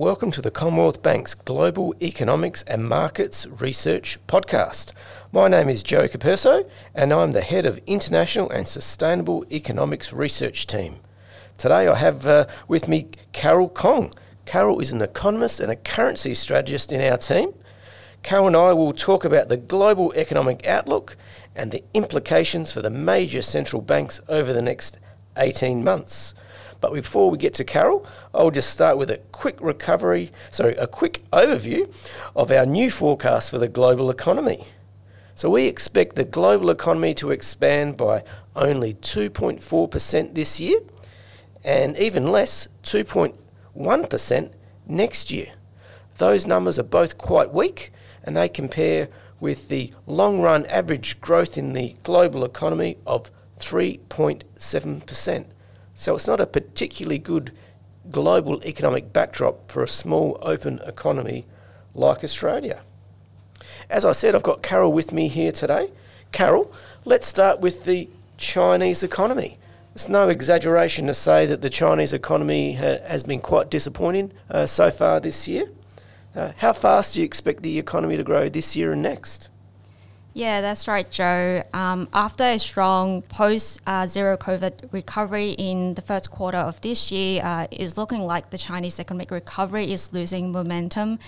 Welcome to the Commonwealth Bank's Global Economics and Markets Research Podcast. My name is Joe Capurso, and I'm the head of International and Sustainable Economics Research Team. Today I have uh, with me Carol Kong. Carol is an economist and a currency strategist in our team. Carol and I will talk about the global economic outlook and the implications for the major central banks over the next 18 months. But before we get to Carol, I'll just start with a quick recovery, sorry, a quick overview of our new forecast for the global economy. So we expect the global economy to expand by only 2.4% this year and even less, 2.1% next year. Those numbers are both quite weak and they compare with the long run average growth in the global economy of 3.7%. So it's not a particularly good global economic backdrop for a small open economy like Australia. As I said, I've got Carol with me here today. Carol, let's start with the Chinese economy. It's no exaggeration to say that the Chinese economy ha- has been quite disappointing uh, so far this year. Uh, how fast do you expect the economy to grow this year and next? Yeah, that's right, Joe. Um, after a strong post uh, zero COVID recovery in the first quarter of this year, uh, it's looking like the Chinese economic recovery is losing momentum.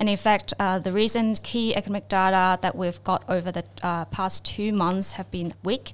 And in fact, uh, the recent key economic data that we've got over the uh, past two months have been weak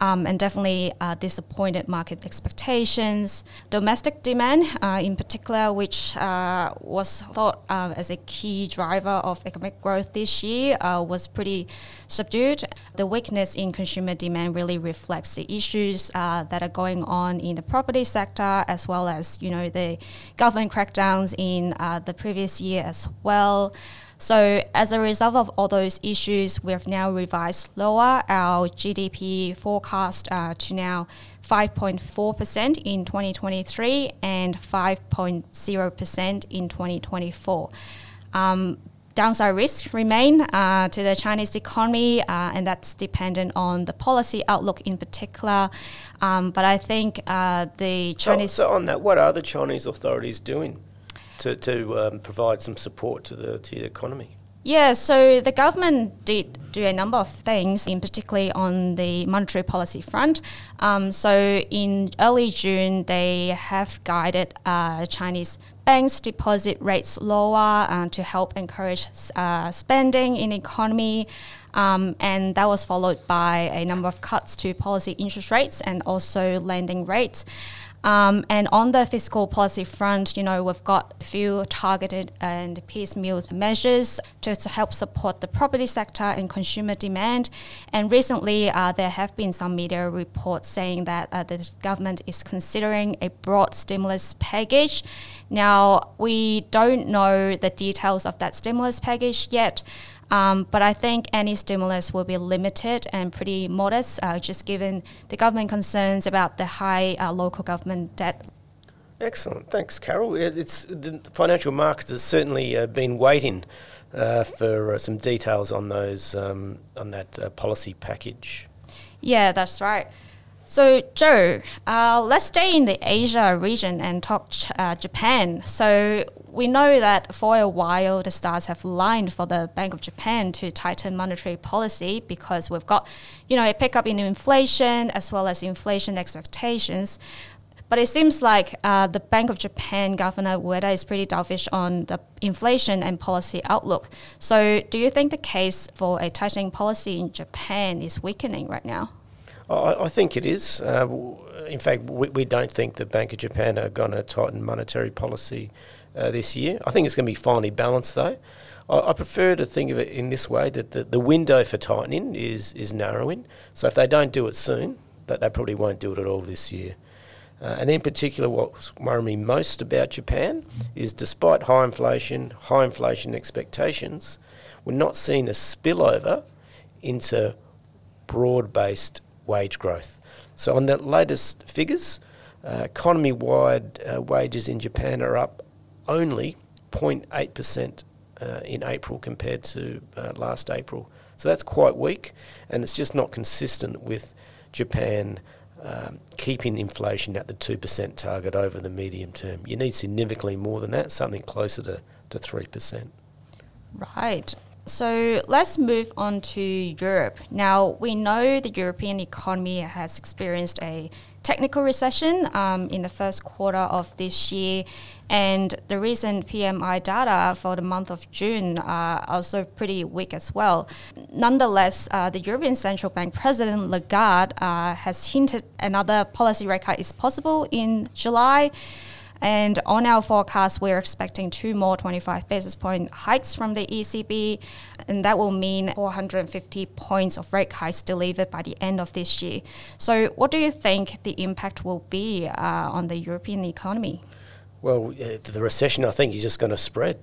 um, and definitely uh, disappointed market expectations. Domestic demand, uh, in particular, which uh, was thought uh, as a key driver of economic growth this year, uh, was pretty subdued. The weakness in consumer demand really reflects the issues uh, that are going on in the property sector, as well as you know the government crackdowns in the previous year as well. So as a result of all those issues, we have now revised lower our GDP forecast uh, to now 5.4% in 2023 and 5.0% in 2024. Um, downside risks remain uh, to the Chinese economy, uh, and that's dependent on the policy outlook in particular. Um, but I think uh, the Chinese. So, so, on that, what are the Chinese authorities doing? To, to um, provide some support to the, to the economy? Yeah, so the government did do a number of things, in particularly on the monetary policy front. Um, so in early June, they have guided uh, Chinese banks deposit rates lower uh, to help encourage uh, spending in the economy. Um, and that was followed by a number of cuts to policy interest rates and also lending rates. Um, and on the fiscal policy front, you know, we've got a few targeted and piecemeal measures to, to help support the property sector and consumer demand. And recently, uh, there have been some media reports saying that uh, the government is considering a broad stimulus package. Now, we don't know the details of that stimulus package yet. Um, but I think any stimulus will be limited and pretty modest, uh, just given the government concerns about the high uh, local government debt. Excellent, thanks, Carol. It's the financial markets has certainly uh, been waiting uh, for uh, some details on those um, on that uh, policy package. Yeah, that's right. So, Joe, uh, let's stay in the Asia region and talk uh, Japan. So, we know that for a while the stars have lined for the Bank of Japan to tighten monetary policy because we've got, you know, a pickup in inflation as well as inflation expectations. But it seems like uh, the Bank of Japan Governor Ueda is pretty dovish on the inflation and policy outlook. So, do you think the case for a tightening policy in Japan is weakening right now? I, think it is. Uh, in fact, we, we, don't think the Bank of Japan are going to tighten monetary policy uh, this year. I think it's going to be finely balanced, though. I, I, prefer to think of it in this way that the, the window for tightening is, is narrowing. So if they don't do it soon, that they probably won't do it at all this year. Uh, and in particular, what's worrying me most about Japan is despite high inflation, high inflation expectations, we're not seeing a spillover into broad based wage growth. So, on the latest figures, uh, economy wide uh, wages in Japan are up only 0.8% uh, in April compared to uh, last April. So, that's quite weak, and it's just not consistent with Japan um, keeping inflation at the 2% target over the medium term. You need significantly more than that, something closer to, to 3%. Right. So let's move on to Europe. Now, we know the European economy has experienced a technical recession um, in the first quarter of this year, and the recent PMI data for the month of June are also pretty weak as well. Nonetheless, uh, the European Central Bank President Lagarde uh, has hinted another policy rate cut is possible in July. And on our forecast, we're expecting two more 25 basis point hikes from the ECB, and that will mean 450 points of rate hikes delivered by the end of this year. So, what do you think the impact will be uh, on the European economy? Well, the recession, I think, is just going to spread.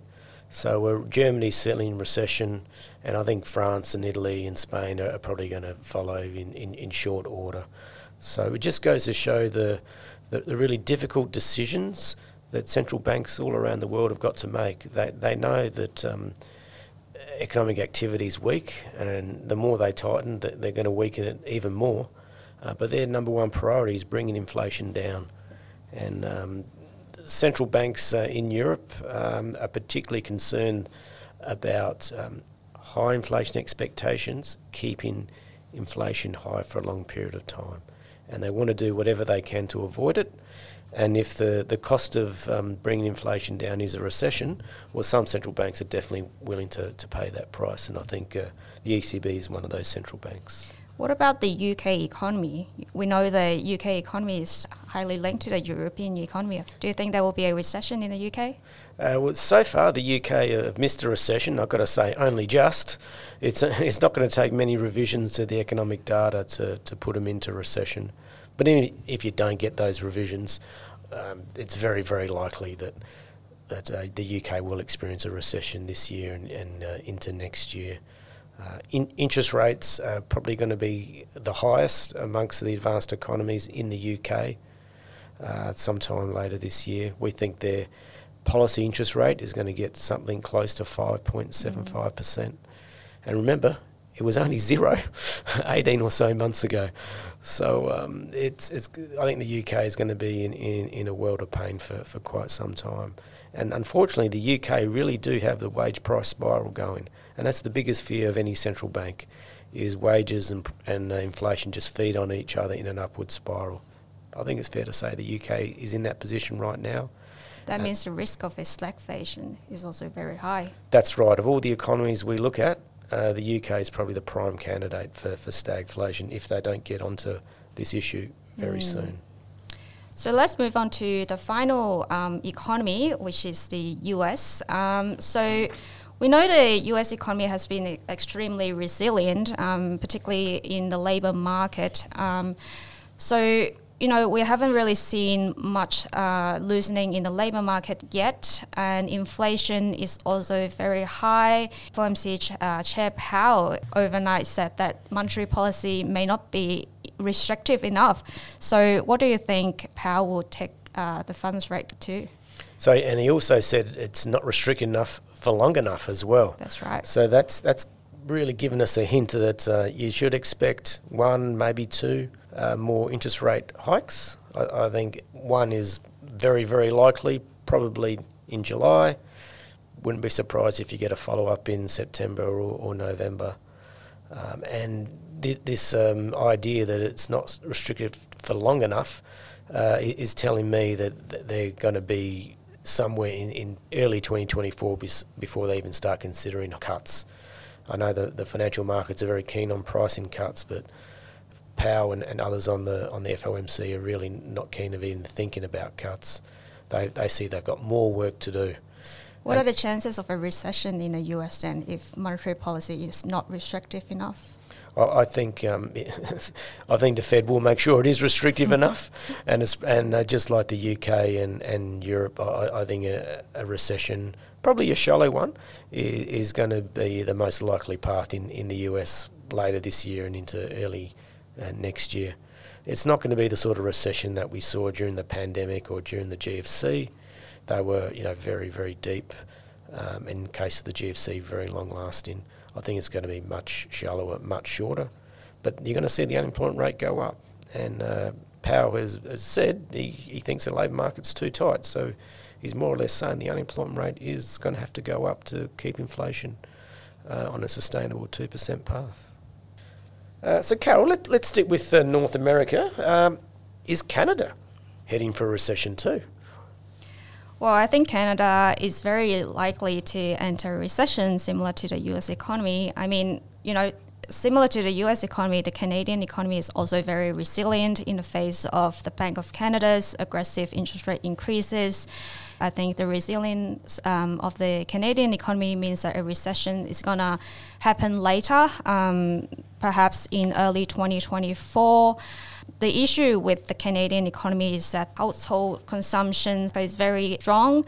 So uh, Germany's certainly in recession, and I think France and Italy and Spain are, are probably going to follow in, in, in short order. So it just goes to show the the, the really difficult decisions that central banks all around the world have got to make. They, they know that um, economic activity is weak, and the more they tighten, they're going to weaken it even more. Uh, but their number one priority is bringing inflation down. And um, central banks uh, in Europe um, are particularly concerned about um, high inflation expectations, keeping inflation high for a long period of time and they want to do whatever they can to avoid it. And if the, the cost of um, bringing inflation down is a recession, well, some central banks are definitely willing to, to pay that price. And I think uh, the ECB is one of those central banks. What about the UK economy? We know the UK economy is highly linked to the European economy. Do you think there will be a recession in the UK? Uh, well, so far the UK have missed a recession. I've got to say, only just. It's it's not going to take many revisions to the economic data to, to put them into recession. But if you don't get those revisions, um, it's very very likely that that uh, the UK will experience a recession this year and, and uh, into next year. Uh, in, interest rates are probably going to be the highest amongst the advanced economies in the UK uh, sometime later this year. We think their policy interest rate is going to get something close to 5.75%. Mm. And remember, it was only zero 18 or so months ago. So um, it's, it's, I think the UK is going to be in, in, in a world of pain for, for quite some time. And unfortunately, the UK really do have the wage price spiral going. And that's the biggest fear of any central bank is wages and, and uh, inflation just feed on each other in an upward spiral. I think it's fair to say the UK is in that position right now. That uh, means the risk of a stagflation is also very high. That's right. Of all the economies we look at, uh, the UK is probably the prime candidate for, for stagflation if they don't get onto this issue very mm. soon. So let's move on to the final um, economy, which is the US. Um, so we know the US economy has been extremely resilient, um, particularly in the labor market. Um, so you know, we haven't really seen much uh, loosening in the labor market yet, and inflation is also very high. FOMC uh, Chair Powell overnight said that monetary policy may not be restrictive enough. So, what do you think Powell will take uh, the funds rate to? So, and he also said it's not restrictive enough for long enough as well. That's right. So that's that's really given us a hint that uh, you should expect one, maybe two uh, more interest rate hikes. I, I, think one is very, very likely, probably in July. Wouldn't be surprised if you get a follow up in September or, or November. Um, and th- this um, idea that it's not restricted for long enough uh, is telling me that, that they're going to be somewhere in, in early 2024 bis- before they even start considering cuts. I know that the financial markets are very keen on pricing cuts, but Powell and, and others on the on the FOMC are really not keen of even thinking about cuts. They they see they've got more work to do. What and are the chances of a recession in the US then if monetary policy is not restrictive enough? I, think um, I think the Fed will make sure it is restrictive enough, and it's, and uh, just like the UK and, and Europe, I, I think a, a, recession, probably a shallow one, is, is going to be the most likely path in, in the US later this year and into early uh, next year. It's not going to be the sort of recession that we saw during the pandemic or during the GFC. They were, you know, very very deep. Um, in case of the GFC, very long lasting. I think it's going to be much shallower, much shorter. But you're going to see the unemployment rate go up. And uh, Powell has, has said he, he thinks the labour market's too tight. So he's more or less saying the unemployment rate is going to have to go up to keep inflation uh, on a sustainable 2% path. Uh, so, Carol, let, us stick with uh, North America. Um, is Canada heading for a recession too? Well, I think Canada is very likely to enter a recession similar to the US economy. I mean, you know, similar to the US economy, the Canadian economy is also very resilient in the face of the Bank of Canada's aggressive interest rate increases. I think the resilience um, of the Canadian economy means that a recession is going to happen later, um, perhaps in early 2024 the issue with the Canadian economy is that household consumption is very strong.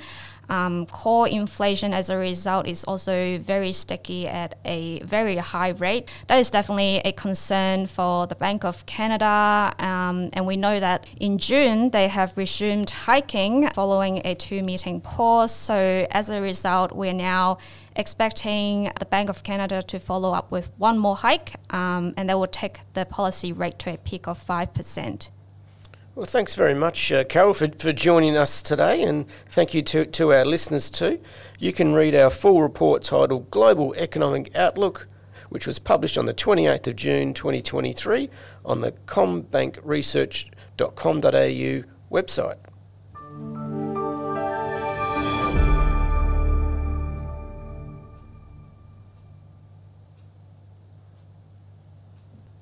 Um, core inflation as a result is also very sticky at a very high rate. That is definitely a concern for the Bank of Canada. Um, and we know that in June they have resumed hiking following a two meeting pause. So as a result, we're now expecting the Bank of Canada to follow up with one more hike, um, and that will take the policy rate to a peak of 5%. Well, thanks very much, uh, Carol, for, for joining us today, and thank you to, to our listeners too. You can read our full report titled Global Economic Outlook, which was published on the 28th of June 2023 on the commbankresearch.com.au website.